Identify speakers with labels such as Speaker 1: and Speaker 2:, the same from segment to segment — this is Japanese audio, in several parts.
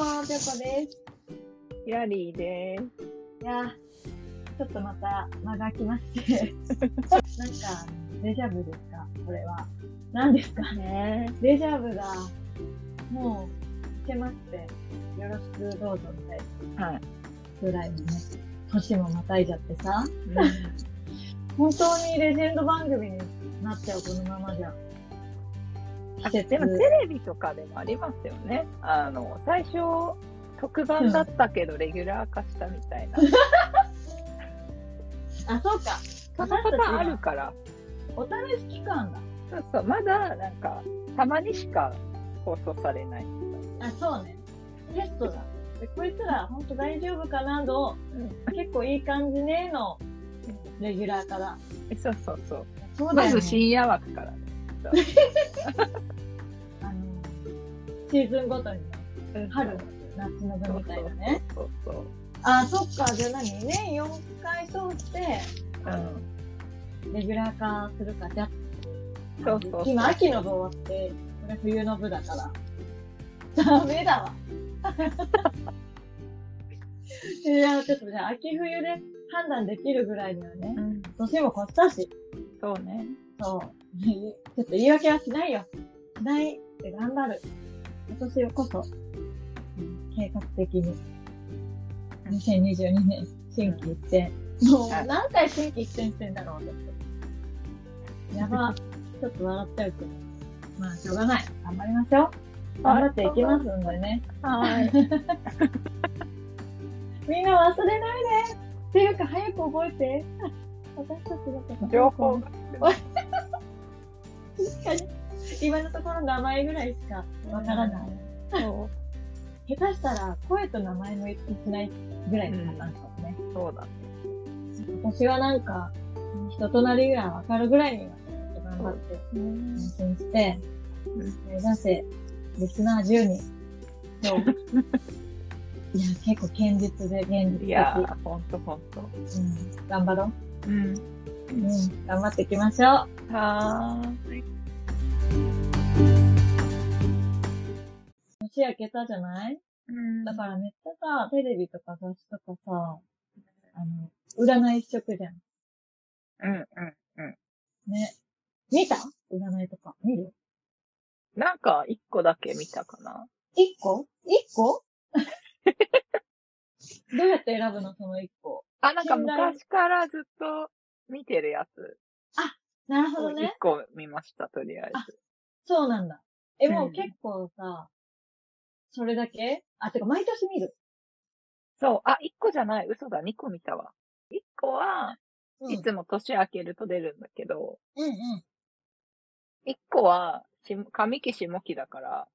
Speaker 1: も、ぴょこです。
Speaker 2: ヒラリーです。
Speaker 1: いや、ちょっとまた間が空きまして。なんか、デジャブですかこれは。何ですか
Speaker 2: ね
Speaker 1: デジャブが、もう、来てまして、よろしくどうぞみたい
Speaker 2: はい。
Speaker 1: なぐらいのね、年もまたいじゃってさ、本当にレジェンド番組になっちゃう、このままじゃ。季節
Speaker 2: でもテレビとかでもありますよね。あの、最初、特番だったけど、レギュラー化したみたいな。
Speaker 1: あ、そうか。
Speaker 2: そのパターンあるから。
Speaker 1: お試し期間だ。
Speaker 2: そうそう、まだ、なんか、たまにしか放送されない。
Speaker 1: あ、そうね。テストだ。でこいつら、ほんと大丈夫かなの、結構いい感じねの、レギュラーから。
Speaker 2: えそうそうそう。
Speaker 1: そうね。
Speaker 2: まず深夜枠からね。
Speaker 1: あの、シーズンごとにね、
Speaker 2: うん
Speaker 1: 春の夏の部みたいなね。
Speaker 2: そうそう
Speaker 1: あ、そっか。じゃあ何？年4回通して、
Speaker 2: そう。うん。
Speaker 1: レギュラー化するか、じゃ
Speaker 2: そうそう
Speaker 1: 今、秋の部終わって、これ冬の部だから。ダメだわ。いや、ちょっとじゃあ、秋冬で判断できるぐらいにはね、
Speaker 2: うん。
Speaker 1: 年も越したし、
Speaker 2: そうね。
Speaker 1: そう。ちょっと言い訳はしないよ。しないって頑張る。今年こそ、うん計画的に、2022年、新規一転。もう
Speaker 2: はい
Speaker 1: 何回新規一転してんだろう、私。やば。ちょっと笑っちゃうけど。まあ、しょうがない。頑張りましょう。頑張っていきますんでね。
Speaker 2: はい。
Speaker 1: みんな忘れないでっていうか、早く覚えて。私たちだと
Speaker 2: 情報が。
Speaker 1: 確かに。今のところ名前ぐらいしかわからない。
Speaker 2: そ
Speaker 1: 下手したら声と名前も一致しないぐらいのパターンかもね。
Speaker 2: う。そうだね。
Speaker 1: 私はなんか、人となりぐらいわかるぐらいには、頑張って、
Speaker 2: うん
Speaker 1: 安心して、
Speaker 2: うん
Speaker 1: 目指せ、リスナー10人。そう。いや、結構堅実で現実的。
Speaker 2: いやー、ほんとほんと。
Speaker 1: うん、頑張ろ
Speaker 2: うん。
Speaker 1: う。うん、頑張っていきましょう。
Speaker 2: はーい。
Speaker 1: 年明けたじゃない？
Speaker 2: うん
Speaker 1: だからめっちゃさ、テレビとか雑誌とかさ、あの、占い一色じゃん。
Speaker 2: うんうんうん。
Speaker 1: ね。見た？占いとか。見る？
Speaker 2: なんか、一個だけ見たかな。
Speaker 1: 一個？一個？どうやって選ぶの？その一個。
Speaker 2: あ、なんか昔からずっと見てるやつ。
Speaker 1: なるほど
Speaker 2: 一
Speaker 1: ね。
Speaker 2: 個見ました、とりあえず。
Speaker 1: そうなんだ。え、
Speaker 2: うん
Speaker 1: もう結構さ、それだけ？あ、てか毎年見る。
Speaker 2: そう。あ、一個じゃない。嘘だ。二個見たわ。一個は、
Speaker 1: うん
Speaker 2: いつも年明けると出るんだけど、
Speaker 1: うんうん。
Speaker 2: 一個は、し上期下期だから、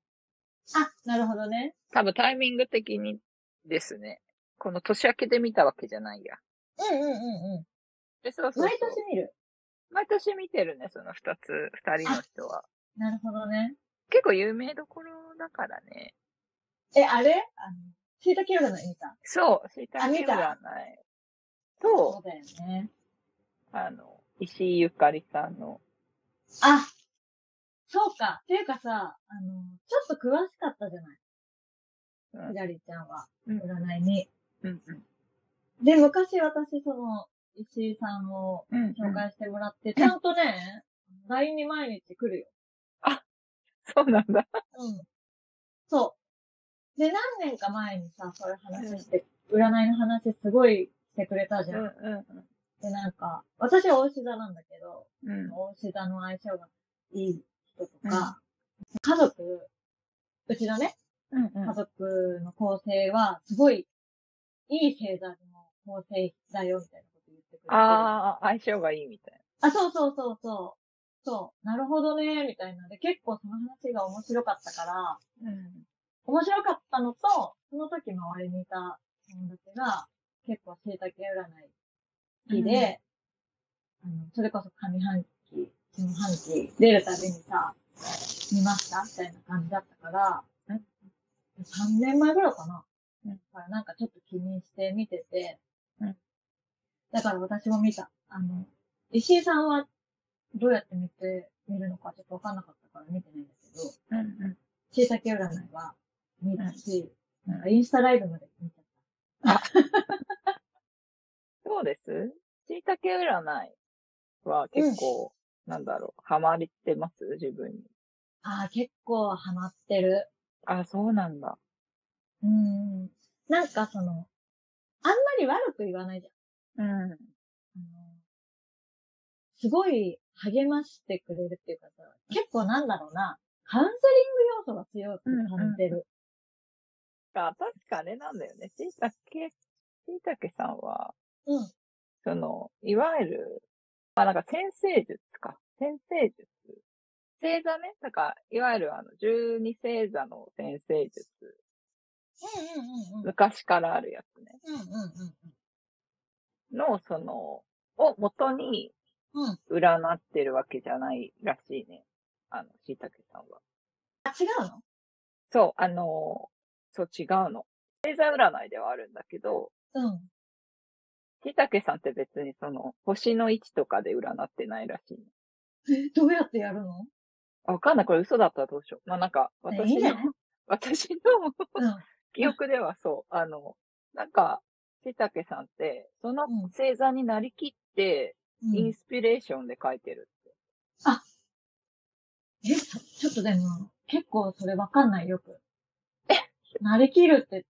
Speaker 1: あ、なるほどね。
Speaker 2: 多分タイミング的にですね。この年明けで見たわけじゃないや。
Speaker 1: うんうんうんう
Speaker 2: で、そうそう。
Speaker 1: 毎年見る？
Speaker 2: 毎年見てるね、その二つ、二人の人は。
Speaker 1: なるほどね。
Speaker 2: 結構有名どころだからね。
Speaker 1: え、あれ？あの、シータキュー占い見た
Speaker 2: そう、シータ
Speaker 1: あ見た
Speaker 2: 占いと、
Speaker 1: そうだよね。
Speaker 2: あの、石井ゆかりさんの、
Speaker 1: あ、そうか。っていうかさ、あの、ちょっと詳しかったじゃない？
Speaker 2: うん
Speaker 1: ひらりちゃんは、
Speaker 2: うん
Speaker 1: 占いに。
Speaker 2: うんうん。
Speaker 1: で、昔私、その、石井さんを
Speaker 2: うん、
Speaker 1: 紹介してもらって、ちゃんとね、LINE に毎日来るよ。
Speaker 2: そうなんだ。
Speaker 1: うん。そう。で、何年か前にさ、そういう話して、占いの話すごいしてくれたじゃん。
Speaker 2: うんう
Speaker 1: で、なんか、私は大志座なんだけど、
Speaker 2: んうん。
Speaker 1: 大志座の相性がいい人とか、家族、うちのね、
Speaker 2: うんうん
Speaker 1: 家族の構成は、すごい、いい星座の構成だよ、みたいな。
Speaker 2: ああ、相性がいいみたい
Speaker 1: あ、そうそうそうそう。そう。なるほどね、みたいな。で、結構その話が面白かったから、
Speaker 2: な。うん。
Speaker 1: 面白かったのと、その時周りにいた友達が、結構椎茸占い好きで、あの、それこそ上半期、下半期出るたびにさ、見ましたみたいな感じだったから、
Speaker 2: うん
Speaker 1: 3年前ぐらいかな。
Speaker 2: うん
Speaker 1: だからなんかちょっと気にして見てて、
Speaker 2: うん
Speaker 1: だから私も見た。あの、石井さんはどうやって見て、見るのかちょっとわかんなかったから見てないんだけど、
Speaker 2: うんうん。
Speaker 1: 椎茸占いは見たし、
Speaker 2: うん
Speaker 1: からインスタライブまで見ちゃっ
Speaker 2: そうです椎茸占いは結構、なんだろう、ハマってます？自分に。
Speaker 1: た。ああ、結構ハマってる。
Speaker 2: あ、そうなんだ。
Speaker 1: うん。なんかその、あんまり悪く言わないじ
Speaker 2: うん。
Speaker 1: ゃん。あのすごい励ましてくれるっていうかさ、結構なんだろうな、カウンセリング要素が強く感じてる。
Speaker 2: あ、確かあれなんだよね。椎茸、椎茸さんは、
Speaker 1: うん。
Speaker 2: その、いわゆる、あ、なんか先生術か。先生術。星座ね。だから、いわゆるあの、十二星座の先生術。
Speaker 1: うんうんうんうん。
Speaker 2: 昔からあるやつね。
Speaker 1: うんうんうん
Speaker 2: の、その、を元に。占ってるわけじゃないらしいね。あの、椎茸さんは。
Speaker 1: あ、違うの？
Speaker 2: そう、あの、そう違うの。星座占いではあるんだけど、
Speaker 1: うん。
Speaker 2: 椎茸さんって別にその、星の位置とかで占ってないらしいの。
Speaker 1: え、どうやってやるの？
Speaker 2: あわかんない。これ嘘だったらどうしよう。まあ、なんか、私の私の
Speaker 1: うん。
Speaker 2: 記憶ではそう、あの、なんか、したけさんって、その
Speaker 1: うん
Speaker 2: 星座になりきって、インスピレーションで書いてるって。
Speaker 1: え、そちょっとでも、結構それわかんないよく。なりきるって。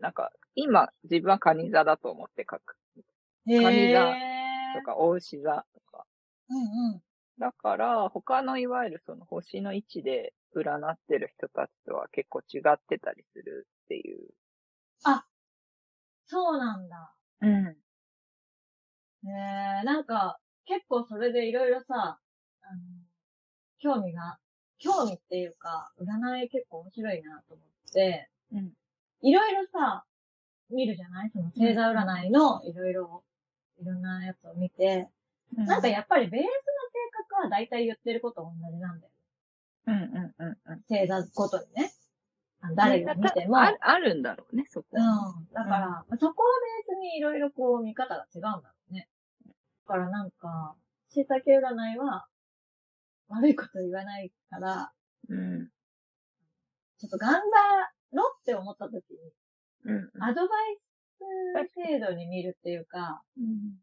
Speaker 2: なんか、今、自分はカニ座だと思って書く。
Speaker 1: へ
Speaker 2: カニ座
Speaker 1: ー
Speaker 2: とか、大牛座とか。
Speaker 1: うんうん。
Speaker 2: だから、他のいわゆるその星の位置で占ってる人たちとは結構違ってたりするっていう。
Speaker 1: そうなんだ。
Speaker 2: うん。
Speaker 1: えー、なんか、結構それでいろいろさ、あの、興味が、興味っていうか、占い結構面白いなと思って、
Speaker 2: うん。
Speaker 1: いろいろさ、見るじゃない？その星座占いのいろいろ、いろんなやつを見て、なんかやっぱりベースの性格は大体言ってること同じなんだよ。
Speaker 2: うんうんうんうん。
Speaker 1: 星座ごとにね。誰が見ても。
Speaker 2: ああるんだろうね、そこ。
Speaker 1: うん。だから、そこはベースにいろいろこう見方が違うんだろうね。だからなんか、椎茸占いは悪いこと言わないから、
Speaker 2: うん。
Speaker 1: ちょっと頑張ろうって思った時に、
Speaker 2: うん。
Speaker 1: アドバイス程度に見るっていうか、
Speaker 2: うん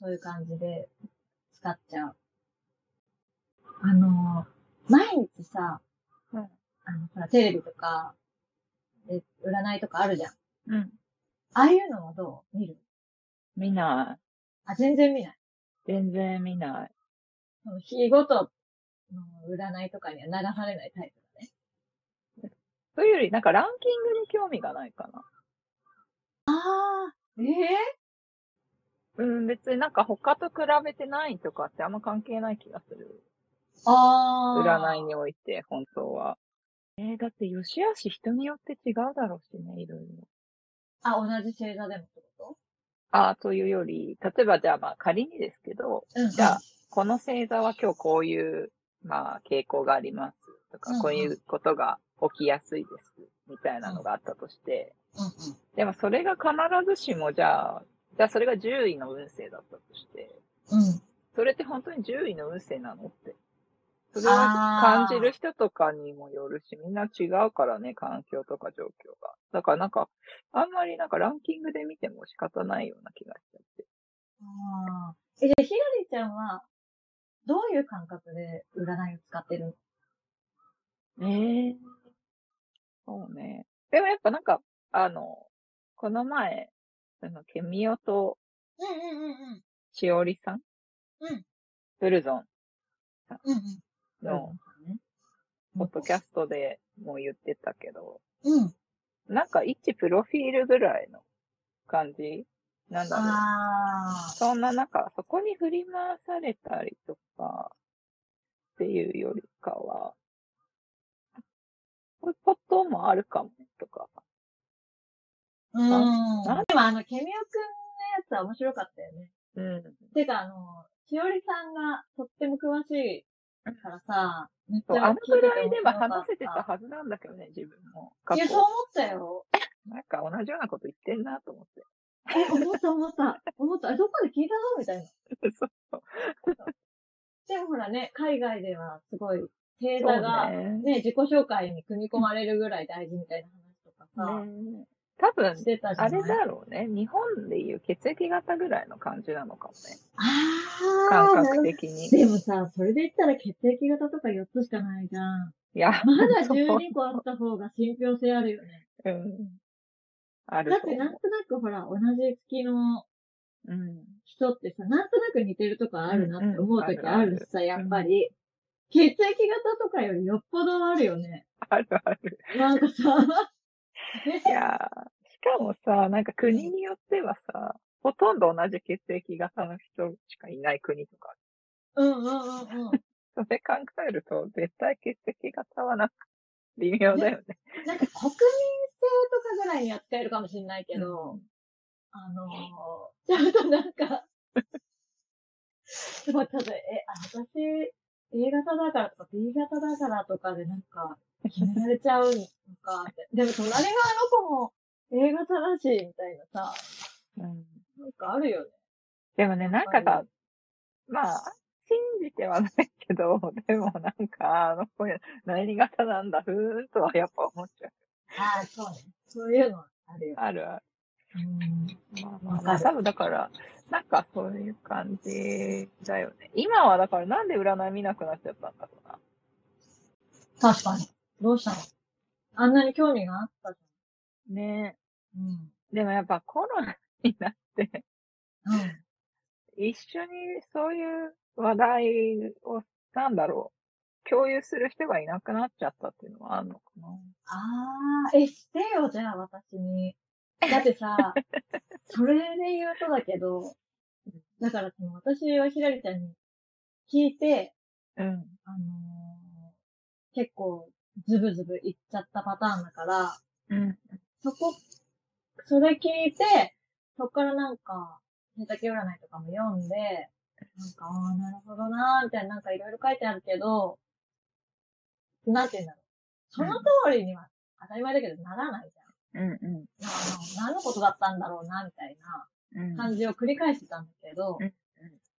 Speaker 1: そういう感じで使っちゃう。あの、毎日さ、
Speaker 2: うん
Speaker 1: あの、ほら、テレビとか、で、占いとかあるじゃん。
Speaker 2: うん。
Speaker 1: ああいうのはどう見る？
Speaker 2: 見ない。
Speaker 1: あ、全然見ない。
Speaker 2: 全然見ない。
Speaker 1: その日ごとの占いとかには流されないタイプだね。
Speaker 2: というより、なんかランキングに興味がないかな。
Speaker 1: ああ、ええ
Speaker 2: うん、別になんか他と比べてないとかってあんま関係ない気がする。
Speaker 1: ああ。
Speaker 2: 占いにおいて、本当は。えー、だって、よしあし人によって違うだろうしね、いろいろ。
Speaker 1: あ、同じ星座でもってこ
Speaker 2: ああ、というより、例えばじゃあまあ仮にですけど、
Speaker 1: とうん。
Speaker 2: じゃあ、この星座は今日こういう、まあ、傾向がありますとか、
Speaker 1: うんうん
Speaker 2: こういうことが起きやすいです、みたいなのがあったとして、
Speaker 1: うんうん。
Speaker 2: でもそれが必ずしもじゃあ、じゃあそれが10位の運勢だったとして、
Speaker 1: うん。
Speaker 2: それって本当に10位の運勢なのって。それは感じる人とかにもよるし、みんな違うからね、環境とか状況が。だからなんか、あんまりなんかランキングで見ても仕方ないような気がしちゃって。
Speaker 1: ああ。え、じゃあ、ひらりちゃんは、どういう感覚で占いを使ってる？
Speaker 2: ええそうね。でもやっぱなんか、あの、この前、その、ケミオと
Speaker 1: うんうんうんうん。
Speaker 2: しおりさん？
Speaker 1: うん。
Speaker 2: ブルゾン
Speaker 1: うんうん。
Speaker 2: の、ポッドキャストでも言ってたけど、
Speaker 1: うん。
Speaker 2: なんか一プロフィールぐらいの感じなんだろう。そんな中、そこに振り回されたりとか、っていうよりかは、こういうこともあるかもね、とか。
Speaker 1: うん。
Speaker 2: な
Speaker 1: でもあの、ケミオくんのやつは面白かったよね。
Speaker 2: うん。
Speaker 1: てかあの、しおりさんがとっても詳しいからさ、めっち
Speaker 2: そう、
Speaker 1: ゃ
Speaker 2: あのくらいでは話せてたはずなんだけどね、自分も。過
Speaker 1: いや、
Speaker 2: 去
Speaker 1: そう思ったよ。
Speaker 2: なんか同じようなこと言ってんなと思って。
Speaker 1: え、思った思った。思った。えどっかで聞いたぞみたいな。
Speaker 2: そう
Speaker 1: でもほらね、海外ではすごい、星
Speaker 2: そう
Speaker 1: 座が、
Speaker 2: ね。
Speaker 1: ね、自己紹介に組み込まれるぐらい大事みたいな話とかさ、
Speaker 2: ね多分あれだろうね。日本でいう血液型ぐらいの感じなのかもね。
Speaker 1: あ
Speaker 2: 感
Speaker 1: ー
Speaker 2: 覚的に。
Speaker 1: でもさ、それで言ったら血液型とか4つしかないじゃん。
Speaker 2: いや、
Speaker 1: まだ
Speaker 2: そう
Speaker 1: 12個あった方が信憑性あるよね。
Speaker 2: うん。ある
Speaker 1: だっ。てなんとなくほら、同じ月の
Speaker 2: うん。
Speaker 1: 人ってさ、なんとなく似てるとこあるなって思う時
Speaker 2: うんうん
Speaker 1: あるしさ、やっぱり。血液型とかよりよっぽどあるよね。
Speaker 2: あるある。
Speaker 1: なんかさ、
Speaker 2: いやーしかもさ、なんか国によってはさ、ほとんど同じ血液型の人しかいない国とか、
Speaker 1: うんうんうんうん。
Speaker 2: それ考えると、絶対血液型はなんか微妙だよね。
Speaker 1: なんか国民性とかぐらいに扱えるかもしれないけど、あのー、ちゃんとなんか、でもただ、え、あ、私、A 型だからとか B 型だからとかでなんか、決められちゃうのかって。でも隣側の子も A 型だし、みたいなさ、
Speaker 2: うん。
Speaker 1: なんかあるよね。
Speaker 2: でもね、なんかさ、まあ、信じてはないけど、でもなんか、あの子何型なんだ、ふーんとはやっぱ思っちゃう。
Speaker 1: ああ、そうね。そういうのあるよ。
Speaker 2: あるある。
Speaker 1: うん。
Speaker 2: まあまあ多分だから、なんかそういう感じだよね。今はだからなんで占い見なくなっちゃったんだろうな。
Speaker 1: 確かに。どうしたの？あんなに興味があったじ
Speaker 2: ね
Speaker 1: ゃん。うん。
Speaker 2: でもやっぱコロナになって、
Speaker 1: うん。
Speaker 2: 一緒にそういう話題を、なんだろう、共有する人がいなくなっちゃったっていうのはあるのかな。
Speaker 1: ああ、え、してよ、じゃあ私に。だってさ、それで言うとだけど、だからその私はひらりちゃんに聞いて、
Speaker 2: うん。
Speaker 1: あのー結構ズブズブいっちゃったパターンだから、
Speaker 2: うん。
Speaker 1: そこ、それ聞いて、そっからなんか、寝たけ占いとかも読んで、なんか、ああ、なるほどなー、みたいな、なんかいろいろ書いてあるけど、なんて言うんだろう。その通りには当たり前だけどならないじゃん。
Speaker 2: うん。うん。
Speaker 1: あの、何のことだったんだろうな、みたいな
Speaker 2: うん。
Speaker 1: 感じを繰り返してたんだけど、
Speaker 2: うんうん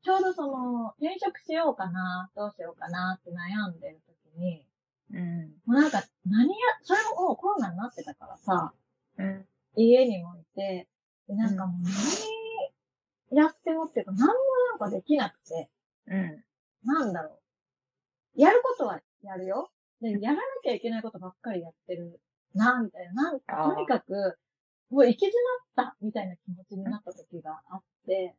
Speaker 1: ちょうどその、転職しようかな、どうしようかなって悩んでる時に、
Speaker 2: うん。
Speaker 1: もうなんか、何や、それももうコロナになってたからさ、
Speaker 2: うん。
Speaker 1: 家にもいて、で、なんかもう何やってもっていうか、何もなんかできなくて、
Speaker 2: うん。
Speaker 1: なんだろう。やることはやるよ。で、やらなきゃいけないことばっかりやってるな、みたいな。なんか、とにかく、もう行き詰まった、みたいな気持ちになった時があって、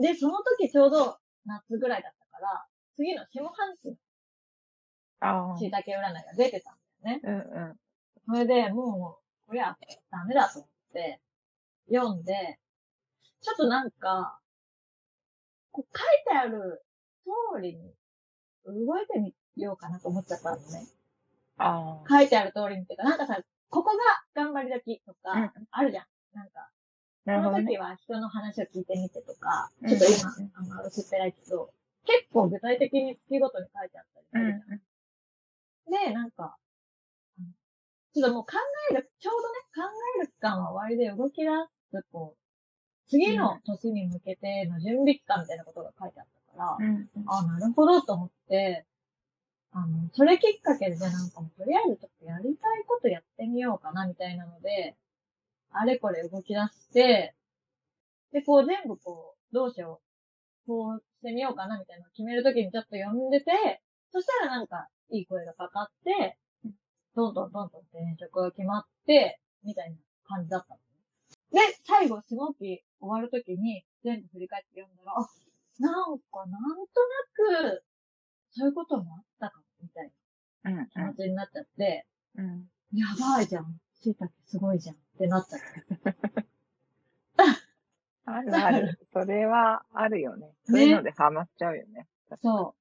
Speaker 1: で、その時ちょうど夏ぐらいだったから、次の下半期の。椎茸占いが出てたんだよね。
Speaker 2: うんうん。
Speaker 1: それでもう、こりゃダメだと思って、読んで、ちょっとなんか、こう書いてある通りに動いてみようかなと思っちゃったのね。書いてある通りにっていうか、なんかさ、ここが頑張り時と
Speaker 2: うん
Speaker 1: か、あるじゃん。なんか、
Speaker 2: ね。
Speaker 1: この時は人の話を聞いてみてとか、
Speaker 2: うん
Speaker 1: ちょっと今、あんま薄っぺらいけど、結構具体的に月ごとに書いてあったりす
Speaker 2: うん
Speaker 1: るじゃん。で、なんか、ちょっともう考える、ちょうどね、考える期間は終わりで動き出す、こう、次の年に向けての準備期間みたいなことが書いてあったから、
Speaker 2: うん。
Speaker 1: あ、なるほどと思って、あの、それきっかけでなんかもとりあえずちょっとやりたいことやってみようかなみたいなので、あれこれ動き出して、で、こう全部こう、どうしよう、こうしてみようかなみたいなのを決めるときにちょっと読んでて、そしたらなんかいい声がかかって、どんどんどんどん転職が決まって、みたいな感じだったのね。で、最後、下期終わるときに全部振り返って読んだら、あ、なんか、なんとなく、そういうこともあったかも、みたい
Speaker 2: うん。
Speaker 1: な気持ちになっちゃって、
Speaker 2: うん。
Speaker 1: やばいじゃん。椎茸すごいじゃんってなっちゃって。
Speaker 2: あるある。それはあるよね。そういうのでハマっちゃうよね。
Speaker 1: そ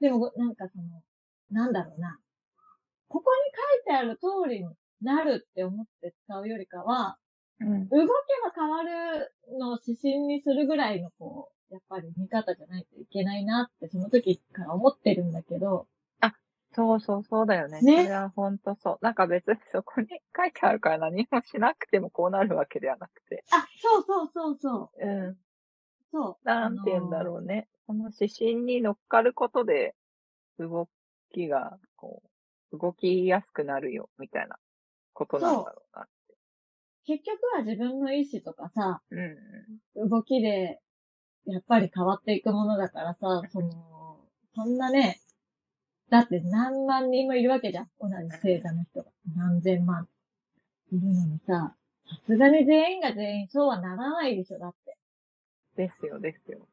Speaker 1: う。でも、なんかその、なんだろうな。ここに書いてある通りになるって思って使うよりかは、
Speaker 2: うん。
Speaker 1: 動けば変わるのを指針にするぐらいのこう、やっぱり見方じゃないといけないなってその時から思ってるんだけど、
Speaker 2: そうそうそうだよね。
Speaker 1: ね
Speaker 2: それはほんとそう。なんか別にそこに書いてあるから何もしなくてもこうなるわけではなくて。
Speaker 1: あ、そうそうそうそう。
Speaker 2: うん。
Speaker 1: そう。
Speaker 2: なんて言うんだろうね。その指針に乗っかることで、動きが、こう、動きやすくなるよ、みたいなことなんだろうな。
Speaker 1: 結局は自分の意思とかさ、
Speaker 2: うん。
Speaker 1: 動きで、やっぱり変わっていくものだからさ、その、そんなね、だって何万人もいるわけじゃん。同じ星座の人が。何千万。いるのにさ、さすがに全員が全員そうはならないでしょ、だって。
Speaker 2: ですよ、ですよ。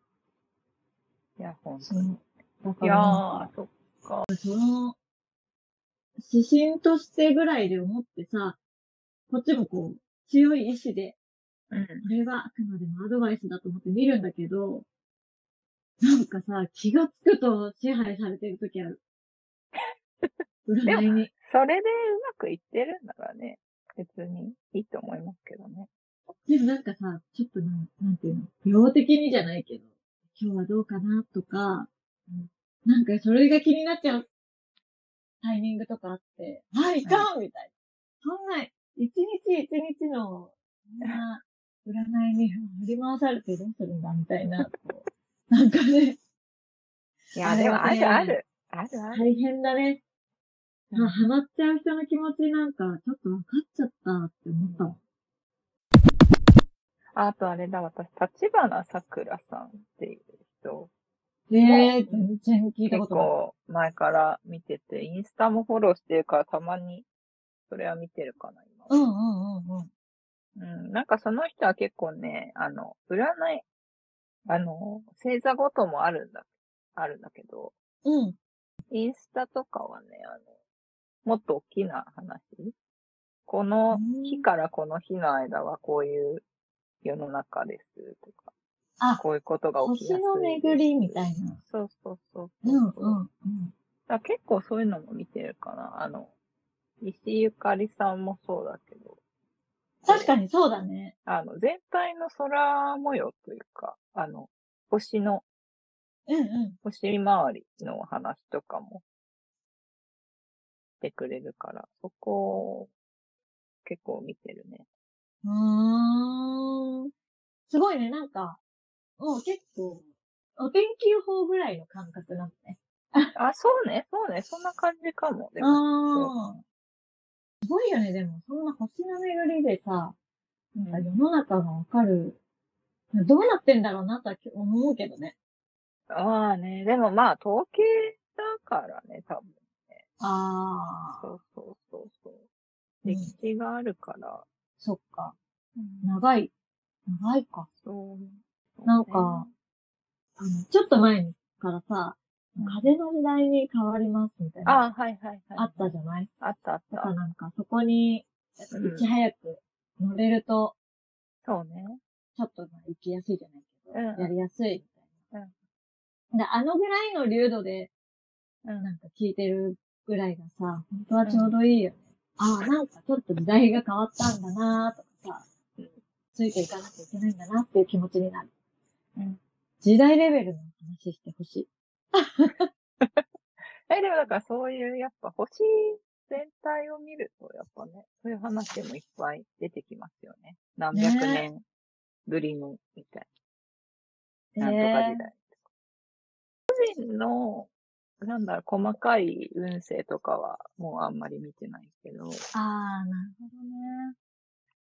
Speaker 2: いや、ほんとに。
Speaker 1: だか
Speaker 2: いや
Speaker 1: ら
Speaker 2: ー、そっか。
Speaker 1: その、指針としてぐらいで思ってさ、こっちもこう、強い意志で、
Speaker 2: うん。
Speaker 1: これはあくまでもアドバイスだと思って見るんだけど、なんかさ、気がつくと支配されてる時ある。占いに。
Speaker 2: それでうまくいってるんならね、別にいいと思いますけどね。
Speaker 1: でもなんかさ、ちょっとなん、なんていうの、病的にじゃないけど、今日はどうかなとか、なんかそれが気になっちゃうタイミングとかあって、あ、いかんみたいな。そんな、一日一日の、な、占いに振り回されてどうするんだみたいな、なんかね、
Speaker 2: いや、でもあるある。あるある。
Speaker 1: 大変だね。あ、ハマっちゃう人の気持ちなんか、ちょっと分かっちゃったって思ったわ。
Speaker 2: あとあれだ、私、立花桜さんっていう人、
Speaker 1: ええ全然聞いた
Speaker 2: 結
Speaker 1: ことない。
Speaker 2: 構前から見てて、インスタもフォローしてるからたまに、それは見てるかな、今。
Speaker 1: うんうんうんうん。
Speaker 2: うん、なんかその人は結構ね、あの、占い、あの、星座ごともあるんだ、あるんだけど、
Speaker 1: うん。
Speaker 2: インスタとかはね、あの、もっと大きな話？この日からこの日の間はこういう世の中ですとか、
Speaker 1: あ、
Speaker 2: こういうことが起きやすいです。
Speaker 1: 星の巡りみたいな。
Speaker 2: そうそうそう
Speaker 1: う
Speaker 2: そうん
Speaker 1: うんうん。
Speaker 2: だ結構そういうのも見てるかな。あの、石井ゆかりさんもそうだけど、
Speaker 1: 確かにそうだね。
Speaker 2: あの、全体の空模様というか、あの、星の、
Speaker 1: うんうん。
Speaker 2: 星回りの話とかも、してくれるから、そこを結構見てるね。
Speaker 1: うーん。すごいね、なんか、もう結構、お天気予報ぐらいの感覚なのね。
Speaker 2: あ、そうね、そうね、そんな感じかも。でも。
Speaker 1: すごいよね、でも、そんな星の巡りでさ、なんか世の中がわかる。どうなってんだろうなとは思うけどね。
Speaker 2: ああね、でもまあ、統計だからね、多分。
Speaker 1: ああ。
Speaker 2: そうそうそうそう。
Speaker 1: うん
Speaker 2: 歴史があるから。
Speaker 1: そっか。長い。長いか。
Speaker 2: そう。
Speaker 1: なんか、あの、ちょっと前にからさ、風の時代に変わりますみたいな。
Speaker 2: ああ、はいはいはい。
Speaker 1: あったじゃない？
Speaker 2: あったあっ
Speaker 1: だから
Speaker 2: た。
Speaker 1: なんか、そこに、
Speaker 2: うん
Speaker 1: いち早く乗れると、
Speaker 2: そうね。
Speaker 1: ちょっとまあ行きやすいじゃないけど、
Speaker 2: うんうん
Speaker 1: やりやすいみたいな。で、あのぐらいの流度で、
Speaker 2: うん。
Speaker 1: なんか聞いてるぐらいがさ、本当はちょうどいいよね。ああ、なんかちょっと時代が変わったんだなとかさ、
Speaker 2: うん
Speaker 1: ついていかなきゃいけないんだなっていう気持ちになる。
Speaker 2: うん
Speaker 1: 時代レベルの話してほしい。
Speaker 2: え、でもだからそういう、やっぱ星全体を見ると、やっぱね、そういう話もいっぱい出てきますよね。何百年ぶりの、みたいな。なんとか時代。個人の、なんだろう、細かい運勢とかは、もうあんまり見てないけど。
Speaker 1: ああ、なるほどね。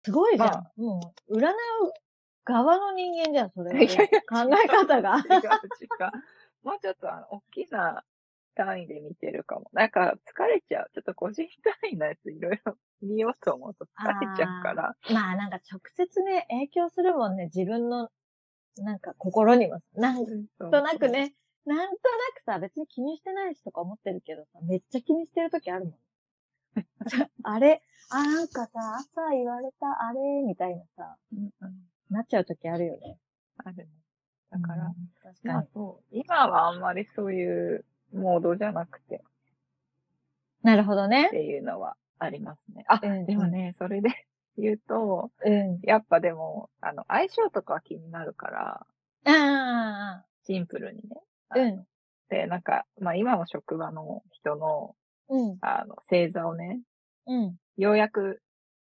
Speaker 1: すごいじゃん。
Speaker 2: まあ
Speaker 1: もう、占う側の人間じゃん、それは。
Speaker 2: いやいや
Speaker 1: 考え方が。
Speaker 2: 違う違う。もうちょっとあの、大きな単位で見てるかも。なんか疲れちゃう。ちょっと個人単位のやついろいろ見ようと思うと疲れちゃうから。
Speaker 1: まあなんか直接ね、影響するもんね、自分の、なんか心にも。なん
Speaker 2: と
Speaker 1: となく。ね、なんとなくさ、別に気にしてないしとか思ってるけどさ、めっちゃ気にしてる時あるもん。あれ、あ、なんかさ、朝言われた、あれ、みたいなさ、
Speaker 2: うんうん
Speaker 1: なっちゃう時あるよね。
Speaker 2: あるね。だから、
Speaker 1: うん、確
Speaker 2: ま
Speaker 1: かに。
Speaker 2: あそう。今はあんまりそういうモードじゃなくてっ
Speaker 1: なるほどね。
Speaker 2: ていうのはありますね。あ、
Speaker 1: うん
Speaker 2: でもね、それで 言うと、
Speaker 1: うん。
Speaker 2: やっぱでも、あの、相性とかは気になるから、
Speaker 1: あ
Speaker 2: シンプルにね。
Speaker 1: あ、うん。
Speaker 2: で、なんか、まあ今の職場の人の、
Speaker 1: うん。
Speaker 2: あの、星座をね、
Speaker 1: うん。
Speaker 2: ようやく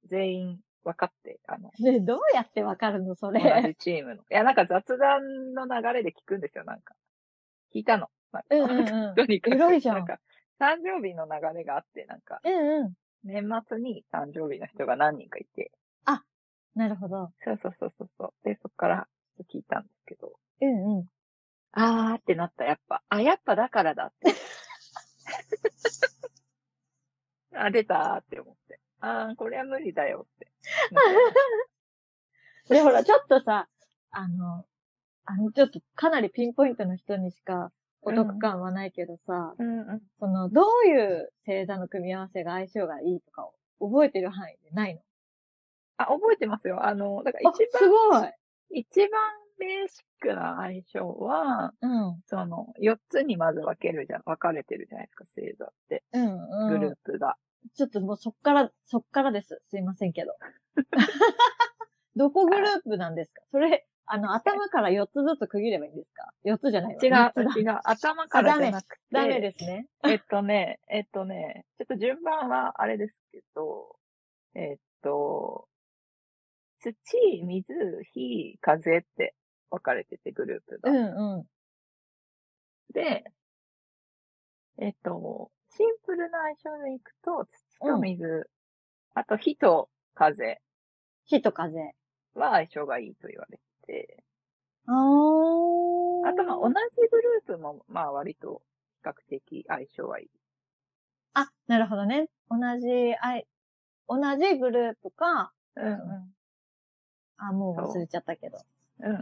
Speaker 2: 全員分かって、あの、
Speaker 1: で、どうやってわかるのそ
Speaker 2: 同
Speaker 1: れ。
Speaker 2: じチームの。いや、なんか雑談の流れで聞くんですよ、なんか。聞いたの。なんか
Speaker 1: うんうんうん
Speaker 2: とにかく。
Speaker 1: 偉いじゃん
Speaker 2: なんか、誕生日の流れがあって、なんか、
Speaker 1: うんうん。
Speaker 2: 年末に誕生日の人が何人かいて、
Speaker 1: なるほど。
Speaker 2: そうそうそうそうそう。で、そっから聞いたんですけど、
Speaker 1: うんうん。
Speaker 2: あーってなった、やっぱ。あ、やっぱだからだって。あ、出たーって思って。あー、これは無理だよって。
Speaker 1: で、ほら、ちょっとさ、あの、あの、ちょっとかなりピンポイントの人にしかお得感はないけどさ、
Speaker 2: うんうん。
Speaker 1: その、どういう星座の組み合わせが相性がいいとかを覚えてる範囲でないの？
Speaker 2: あ、覚えてますよ。あの、だから
Speaker 1: あ、
Speaker 2: 一
Speaker 1: すごい。
Speaker 2: 番、一番ベーシックな相性は、
Speaker 1: うん。
Speaker 2: その、四つにまず分けるじゃん、分かれてるじゃないですか、星座って。
Speaker 1: うん、うん。
Speaker 2: グループが。
Speaker 1: ちょっともうそっから、そっからです。すいませんけど。どこグループなんですか？それ、あの、頭から4つずつ区切ればいいんですか ?4 つじゃないわ
Speaker 2: 違う違う。頭からじゃなくて。
Speaker 1: ダメですね。
Speaker 2: えっとね、えっとね、ちょっと順番はあれですけど、えっと、土、水、火、風って分かれててグループが。
Speaker 1: うんうん。
Speaker 2: で、えっと、シンプルな相性でいくと、土と水、あと火と風
Speaker 1: 火と風。
Speaker 2: は相性がいいと言われてて、
Speaker 1: あー。
Speaker 2: あとまあ同じグループもまあ割と比較的相性はいい。
Speaker 1: あ、なるほどね。同じ、あい、同じグループか、
Speaker 2: うん
Speaker 1: あ、もう忘れちゃったけど。
Speaker 2: うん。うん。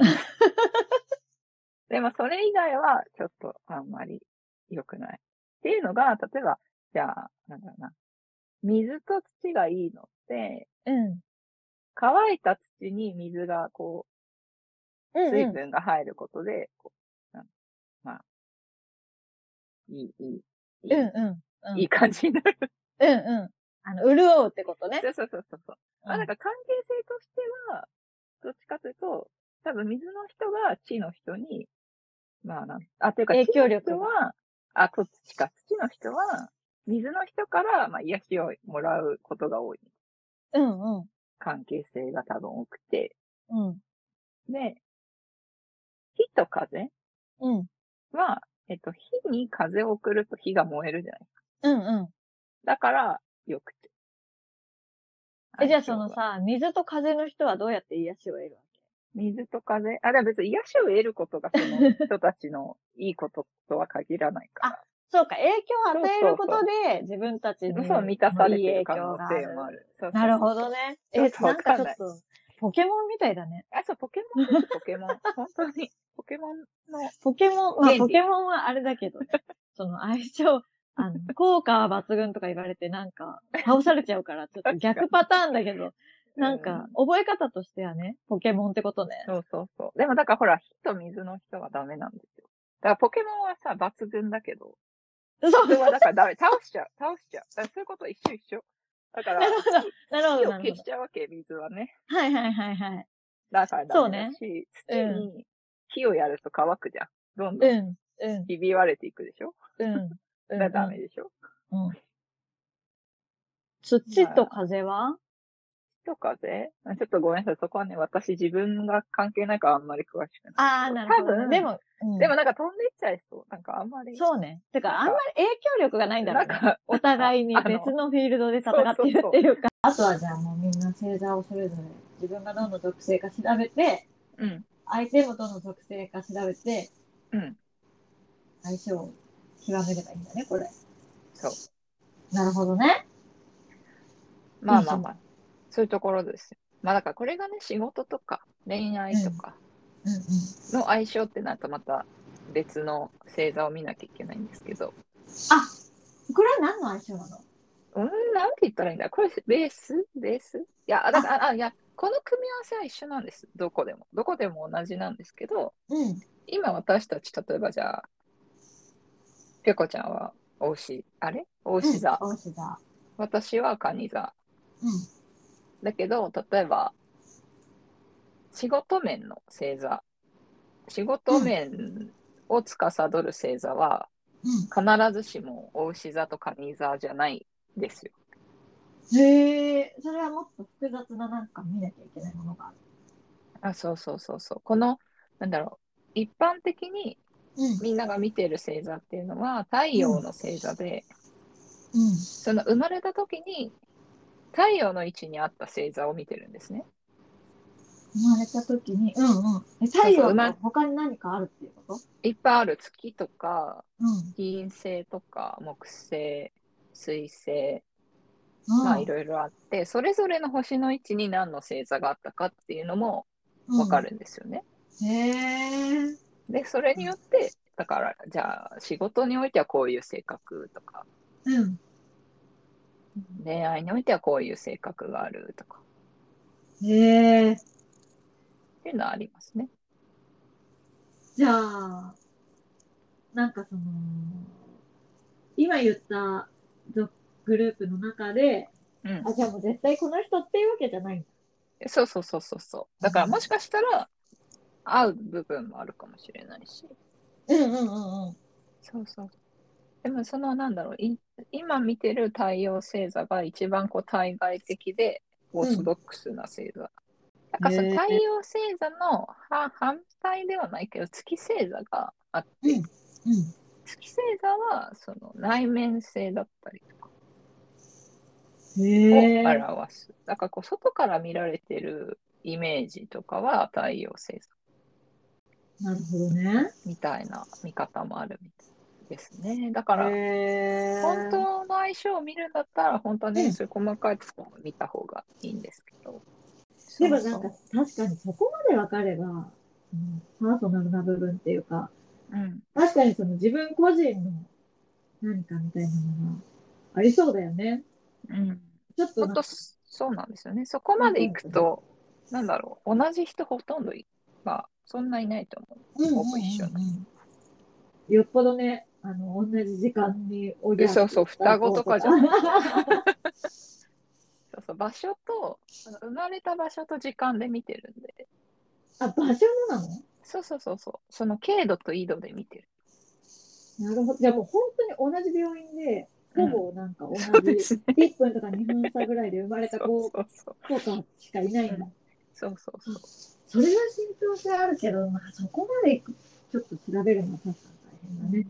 Speaker 2: でもそれ以外はちょっとあんまり良くない。っていうのが、例えば、じゃあ、なんだろうな。水と土がいいのって、
Speaker 1: うん。
Speaker 2: 乾いた土に水がこう、
Speaker 1: うん、
Speaker 2: 水
Speaker 1: うん。
Speaker 2: 分が入ることで、こうなんまあ、いい、いい、いい、
Speaker 1: うんうん。うん
Speaker 2: いい感じになる。
Speaker 1: うんうん。あの、潤うってことね。
Speaker 2: そうそうそうそう。まあなんか関係性としては、どっちかというと、多分水の人が地の人に、まあなん、あ、というか
Speaker 1: 影響力
Speaker 2: は、あ、と土か、土の人は、水の人から、まあ癒しをもらうことが多い。
Speaker 1: うんうん。
Speaker 2: 関係性が多分多くて。
Speaker 1: うん。
Speaker 2: で、火と風
Speaker 1: うん。
Speaker 2: は、えっと、火に風を送ると火が燃えるじゃないですか。
Speaker 1: うんうん。
Speaker 2: だから、よくて。
Speaker 1: え、じゃあそのさ、水と風の人はどうやって癒しを得るわけ？
Speaker 2: 水と風？あ、でも別に癒しを得ることがその 人たちのいいこととは限らないから。
Speaker 1: そうか、影響を与えることで、自分たちに
Speaker 2: そう、満たされてる可能性もある。そうそうそう
Speaker 1: なるほど。ね。え、なんかちょっと、ポケモンみたいだね。
Speaker 2: あ、そう、ポケモンです、ポケモン。本当に、ポケモンの、
Speaker 1: ポケモン、まあポケモンはあれだけど、その相性、あの、効果は抜群とか言われてなんか、倒されちゃうから、ちょっと逆パターンだけど、なんか、覚え方としてはね、ポケモンってことね。
Speaker 2: そうそうそう。でもだからほら、火と水の人はダメなんですよ。だからポケモンはさ、抜群だけど、
Speaker 1: そう、
Speaker 2: 人はだからダメ。倒しちゃう。倒しちゃう。だからそういうこと一緒一緒。だから、
Speaker 1: なるほど、なるほ
Speaker 2: 火を消しちゃうわけ、水はね。
Speaker 1: ど。はいはいはいはい。
Speaker 2: だからダメだし、土
Speaker 1: うん
Speaker 2: に火をやると乾くじゃん。どんどん
Speaker 1: うん、うん、
Speaker 2: ひび割れていくでしょ？
Speaker 1: うん。
Speaker 2: だ
Speaker 1: うん
Speaker 2: からダメでしょ？
Speaker 1: うん。土と風は？
Speaker 2: と風？あちょっとごめんなさい。そこはね、私自分が関係ないからあんまり詳しくない。
Speaker 1: ああ、なるほどね。
Speaker 2: 多分、
Speaker 1: でも、うん
Speaker 2: でもなんか飛んでいっちゃいそう。なんかあんまり。
Speaker 1: そうね。てか、あんまり影響力がないんだろうんね。
Speaker 2: なか、
Speaker 1: お互いに別のフィールドで戦ってるっていうか。あとはじゃあもうみんな星座をそれぞれ自分がどの属性か調べて、
Speaker 2: うん。
Speaker 1: 相手もどの属性か調べて、
Speaker 2: うん。
Speaker 1: 相性を極めればいいんだね、これ。
Speaker 2: そう。
Speaker 1: なるほどね。
Speaker 2: まあまあまあ。そういうところですよ。まあだからこれがね、仕事とか恋愛とか。の相性ってなるとまた別の星座を見なきゃいけないんですけど。
Speaker 1: あ、これは何の相性なの？
Speaker 2: うん、なんて言ったらいいんだ？これベース？ベース？いや、だから、あ、いや、この組み合わせは一緒なんです。どこでも。どこでも同じなんですけど、
Speaker 1: うん。
Speaker 2: 今私たち、例えばじゃあ、ぴょこちゃんは大牛、あれ？大牛座。
Speaker 1: うん。牛座。
Speaker 2: 私は蟹座。
Speaker 1: うん。
Speaker 2: だけど、例えば、仕事面の星座。仕事面を司る星座は、
Speaker 1: うん。
Speaker 2: 必ずしも大牛座と蟹座じゃないんですよ。
Speaker 1: へえ、それはもっと複雑ななんか見なきゃいけないものがある。
Speaker 2: あ、そうそうそうそう。この、なんだろう、一般的に
Speaker 1: うん。
Speaker 2: みんなが見ている星座っていうのは太陽の星座で、
Speaker 1: うん。
Speaker 2: その生まれた時に太陽の位置にあった星座を見てるんですね。
Speaker 1: 生まれた時に、うんうん。え太陽
Speaker 2: そうそう生ま
Speaker 1: と他に何かあるっていうこと？
Speaker 2: いっぱいある月とか、
Speaker 1: うん。
Speaker 2: 金星とか、木星、水星、
Speaker 1: うん
Speaker 2: まあいろいろあって、それぞれの星の位置に何の星座があったかっていうのもわか。るんですよね。
Speaker 1: うんへえ。
Speaker 2: で、それによって、だから、じゃあ仕事においてはこういう性格とか、
Speaker 1: うん。
Speaker 2: 恋愛においてはこういう性格があるとか、
Speaker 1: へえ。
Speaker 2: っていうのはありますね。
Speaker 1: じゃあ、なんかその、今言った族グループの中で、
Speaker 2: うん。
Speaker 1: あ、じゃあもう絶対この人っていうわけじゃないんだ。
Speaker 2: そうそうそうそうそう。だからもしかしたら、合う部分もあるかもしれないし。
Speaker 1: うんうんうんうん。
Speaker 2: そうそう。でもそのなんだろう、い今見てる太陽星座が一番こう対外的でオーソドックスな星座。なんかその太陽星座のは反対ではないけど月星座があって、
Speaker 1: うんうん。
Speaker 2: 月星座はその内面性だったりとか。を表す。だからこう外から見られてるイメージとかは太陽星座
Speaker 1: なるほどね。
Speaker 2: みたいな見方もあるみたいですね。だから。本当の相性を見るんだったら、本当はね、
Speaker 1: うん
Speaker 2: そういう細かいところを見た方がいいんですけど。
Speaker 1: でも
Speaker 2: そう
Speaker 1: なんか確かにそこまで分かれば、うんパーソナルな部分っていうか、
Speaker 2: うん、
Speaker 1: 確かにその自分個人の何かみたいなのがありそうだよね。
Speaker 2: うん。
Speaker 1: ちょっとなんか
Speaker 2: 本当そうなんですよね。そこまでいくと、なんだろう、同じ人ほとんどい、まあ、そんないないと思う。ほぼ一緒な。
Speaker 1: よっぽどね、あの、同じ時間におぎ
Speaker 2: そうそう双子とかじゃ
Speaker 1: ん。
Speaker 2: そうそう、場所と、あの生まれた場所と時間で見てるんで。
Speaker 1: あ、場所もなの？
Speaker 2: そうそうそうそう。その経度と緯度で見てる。
Speaker 1: なるほど。じゃあもう本当に同じ病院で、ほぼなんか同じ、
Speaker 2: そうですね。
Speaker 1: 1分とか2分差ぐらいで生まれた
Speaker 2: そう
Speaker 1: 子
Speaker 2: そうそう。
Speaker 1: とかしかいないんだ。
Speaker 2: そうそうそう。
Speaker 1: それは信憑性あるけど、まあ、そこまでちょっと調べるのは確かに大変だね。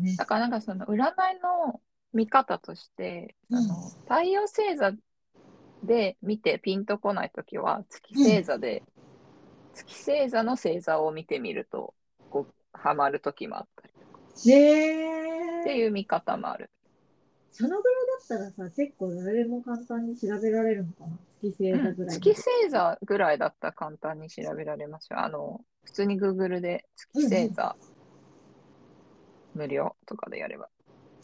Speaker 1: ね
Speaker 2: だからなんかその占いの見方として、
Speaker 1: うん
Speaker 2: あの太陽星座で見てピンとこないときは月星座で、月星座の星座を見てみるとこうハマるときもあったり
Speaker 1: へえ。
Speaker 2: っていう見方もある。
Speaker 1: そのぐらいだったらさ、結構誰でも簡単に調べられるのかな？月星座ぐらいで。
Speaker 2: 月星座ぐらいだったら簡単に調べられますよ。あの普通に Google で月星座無料とかでやれば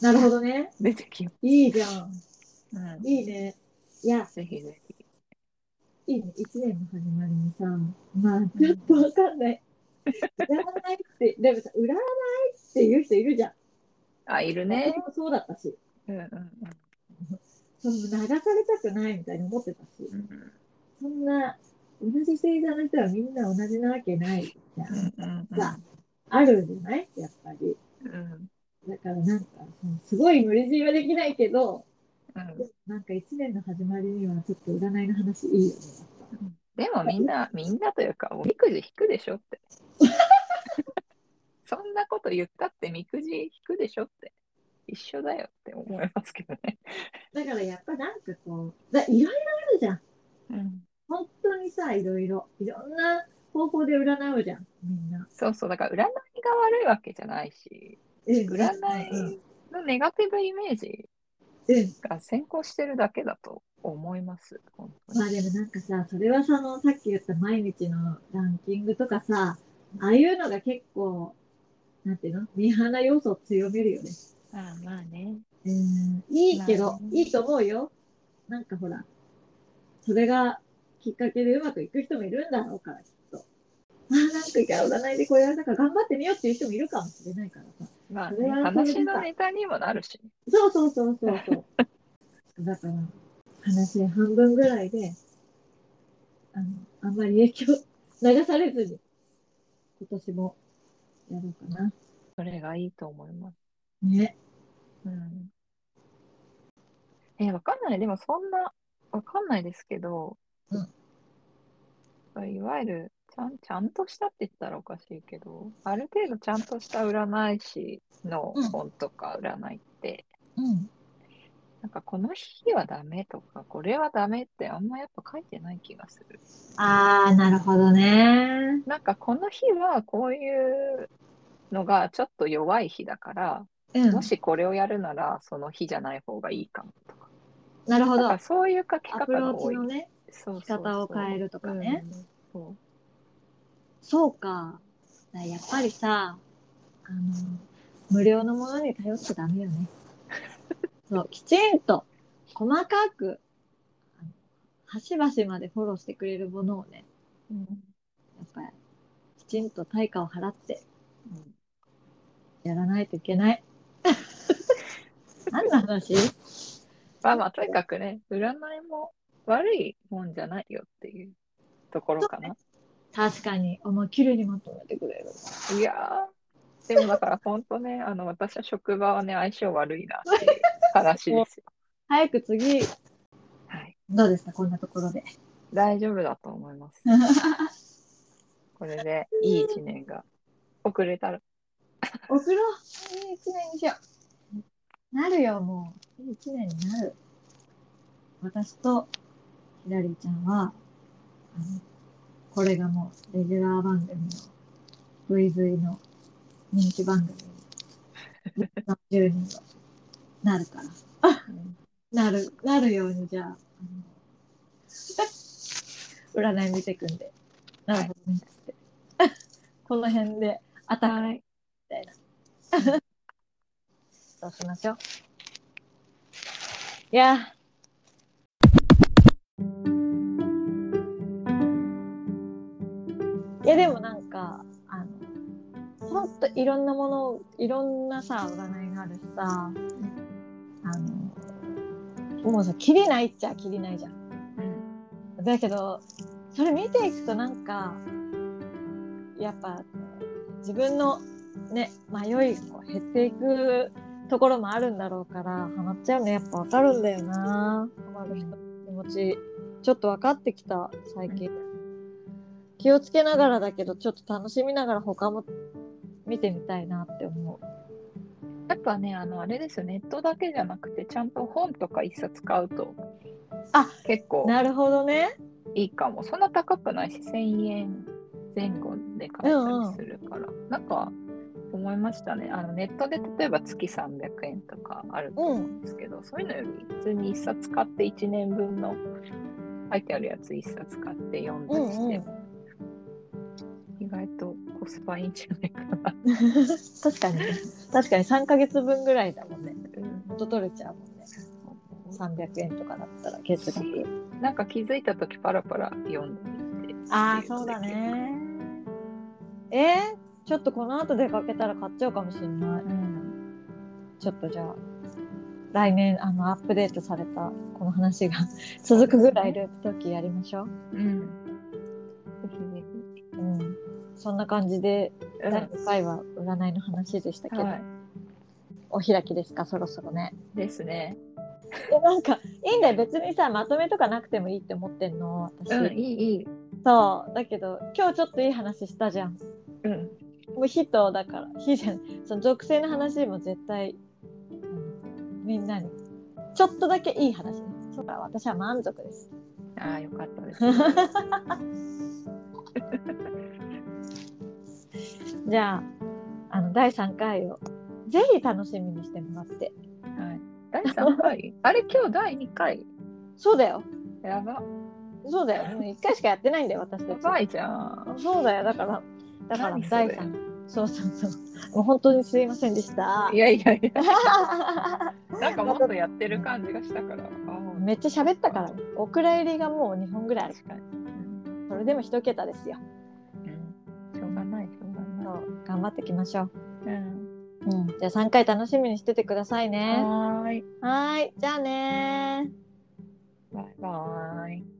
Speaker 1: なるほどね。
Speaker 2: 出てきま
Speaker 1: いいじゃん。
Speaker 2: す。うん、
Speaker 1: いいね。いや、
Speaker 2: ぜひぜひ。
Speaker 1: いいね。一年の始まりにさ、まあ、ちょっとわかんない。占いって、でもさ、占いっていう人いるじゃん。
Speaker 2: あ、いるね
Speaker 1: 私。もそうだったし、
Speaker 2: うんうん
Speaker 1: その流されたくないみたいに思ってたし、
Speaker 2: うんうん
Speaker 1: そんな、同じ星座の人はみんな同じなわけないじゃん。
Speaker 2: うんうんうん
Speaker 1: さあるじゃない？やっぱり。
Speaker 2: うん
Speaker 1: だからなんか、すごい無理強いはできないけど、
Speaker 2: うん
Speaker 1: なんか一年の始まりにはちょっと占いの話いいよね。
Speaker 2: でもみんな、みんなというか、おみくじ引くでしょって。そんなこと言ったってみくじ引くでしょって。一緒だよって思いますけどね。
Speaker 1: だからやっぱなんかこう、だいろいろあるじゃん。
Speaker 2: うん、
Speaker 1: 本当にさ、いろいろ。いろんな方法で占うじゃん、みんな。
Speaker 2: そうそう、だから占いが悪いわけじゃないし、
Speaker 1: うん
Speaker 2: 占
Speaker 1: うん
Speaker 2: いのネガティブイメージ
Speaker 1: うん。
Speaker 2: が先行してるだけだと思います。本当に
Speaker 1: まあでもなんかさ、それはさ、あのさっき言った毎日のランキングとかさ、ああいうのが結構、なんていうの？ミーハーな要素を強めるよね。
Speaker 2: ああまあね。
Speaker 1: うん、いいけど
Speaker 2: まあ、ね
Speaker 1: いいと思うよ。なんかほら、それがきっかけでうまくいく人もいるんだろうから、き。ああ、なんかいや占いでこうやるだから頑張ってみようっていう人もいるかもしれないからさ。
Speaker 2: まあ、ね、話のネタにもなるし。
Speaker 1: そうそうそうそうそう。だから、話半分ぐらいで、あの、あんまり影響流されずに、今年もやろうかな。
Speaker 2: それがいいと思います。
Speaker 1: ね。
Speaker 2: うん。え、わかんない。でもそんな、わかんないですけど、
Speaker 1: うん
Speaker 2: いわゆるちゃん、ちゃんとしたって言ったらおかしいけど、ある程度ちゃんとした占い師の
Speaker 1: うん
Speaker 2: 本とか占いって、
Speaker 1: うん。
Speaker 2: なんかこの日はダメとか、これはダメってあんまやっぱ書いてない気がする。
Speaker 1: あー、なるほどね。
Speaker 2: なんかこの日はこういうのがちょっと弱い日だから、
Speaker 1: うん
Speaker 2: も。しこれをやるならその日じゃない方がいいかもとか。
Speaker 1: なるほど。
Speaker 2: そういう書き方が多い。
Speaker 1: ね、
Speaker 2: そう
Speaker 1: 仕方を変えるとかね。
Speaker 2: うんそう
Speaker 1: そうか。やっぱりさ、あの、無料のものに頼っちゃダメよね。そう、きちんと、細かく、端々までフォローしてくれるものをね、
Speaker 2: うん
Speaker 1: やっぱり、きちんと対価を払って
Speaker 2: うん
Speaker 1: やらないといけない。何の話？
Speaker 2: まあまあ、とにかくね、占いも悪いもんじゃないよっていうところかな。
Speaker 1: 確かに、お前、綺麗にまとめてくれる。
Speaker 2: いやー、でもだから本当ね、あの、私は職場はね、相性悪いなっていう話ですよ。
Speaker 1: 早く次、
Speaker 2: はい。
Speaker 1: どうですか、こんなところで。
Speaker 2: 大丈夫だと思います。これでいい一年が遅れたら。
Speaker 1: 送ろう。いい一年にしよう。なるよ、もう。いい一年になる。私とヒラリーちゃんは、あの、これがもうレギュラー番組の VV の人気番組に何十人はなるから。
Speaker 2: う ん
Speaker 1: なる、なるように、じゃあ、あの 占い見てくんで。なるほどね。って この辺で、あたかみ
Speaker 2: はい。
Speaker 1: たいな。そうしましょう。いや。でもなんか、あの、ほんといろんなもの、いろんなさ、占いがあるしさ、あの、もうさ、切りないっちゃ切りないじゃん。だけど、それ見ていくとなんか、やっぱ、自分のね、迷いこう減っていくところもあるんだろうから、ハマっちゃうのやっぱわかるんだよな。ハマる人の気持ち、ちょっと分かってきた、最近。気をつけながらだけど、ちょっと楽しみながら他も見てみたいなって思う。
Speaker 2: やっぱね、あの、あれですよ、ネットだけじゃなくて、ちゃんと本とか一冊買うと、
Speaker 1: あ
Speaker 2: 結構
Speaker 1: なるほどね。
Speaker 2: いいかも。そんな高くないし、1000円前後で買えたりするから。なんか、思いましたね。あのネットで例えば月300円とかあると思うんですけど、そういうのより普通に1冊買って1年分の書いてあるやつ1冊買って読んだりしても、意外とコスパいいんじゃないかな。
Speaker 1: 確かにね。確かに3ヶ月分ぐらいだもんね。
Speaker 2: うん
Speaker 1: 元取れちゃうもんね。300円とかだったら月額。
Speaker 2: なんか気づいたときパラパラ読んでみて。
Speaker 1: ああ、そうだ。ね。えー、ちょっとこの後出かけたら買っちゃうかもしれない。
Speaker 2: うん。
Speaker 1: ちょっとじゃあ、来年あのアップデートされたこの話が 続くぐらいループ時やりましょう。
Speaker 2: うん。
Speaker 1: そんな感じで、
Speaker 2: ひ。
Speaker 1: 第2回は占いの話でしたけど、
Speaker 2: はい。
Speaker 1: お開きですか、そろそろね。
Speaker 2: ですね。
Speaker 1: え、なんか、いいんだよ。別にさ、まとめとかなくてもいいって思ってんの、私。
Speaker 2: うん、いい、いい。
Speaker 1: そう。だけど、今日ちょっといい話したじゃん。
Speaker 2: うん。
Speaker 1: もう人だから、火じゃない。その属性の話も絶対、うんみんなに、ちょっとだけいい話ね。そうか、私は満足です。
Speaker 2: ああ、よかったです。
Speaker 1: じゃあ、あの、第3回を、ぜひ楽しみにしてもらって。
Speaker 2: はい。第3回？あれ、今日第2回？
Speaker 1: そうだよ。
Speaker 2: やば。
Speaker 1: そうだよ。もう1回しかやってないんだよ、私たち。
Speaker 2: やばいじゃん。
Speaker 1: そうだよ。だから、だから第3。そうそうそう。もう本当にすいませんでした
Speaker 2: い。やいやいや、なんかもっとやってる感じがしたから。
Speaker 1: めっちゃ喋ったからね。お蔵入りがもう2本ぐらいある。
Speaker 2: 確かに。うん
Speaker 1: それでも1桁ですよ。
Speaker 2: うん。しょうがない、
Speaker 1: 頑張っていきましょう。
Speaker 2: い。うん。
Speaker 1: うん。じゃあ3回楽しみにしててくださいね。
Speaker 2: はーい。
Speaker 1: はーい。じゃあねー。
Speaker 2: バイバーイ。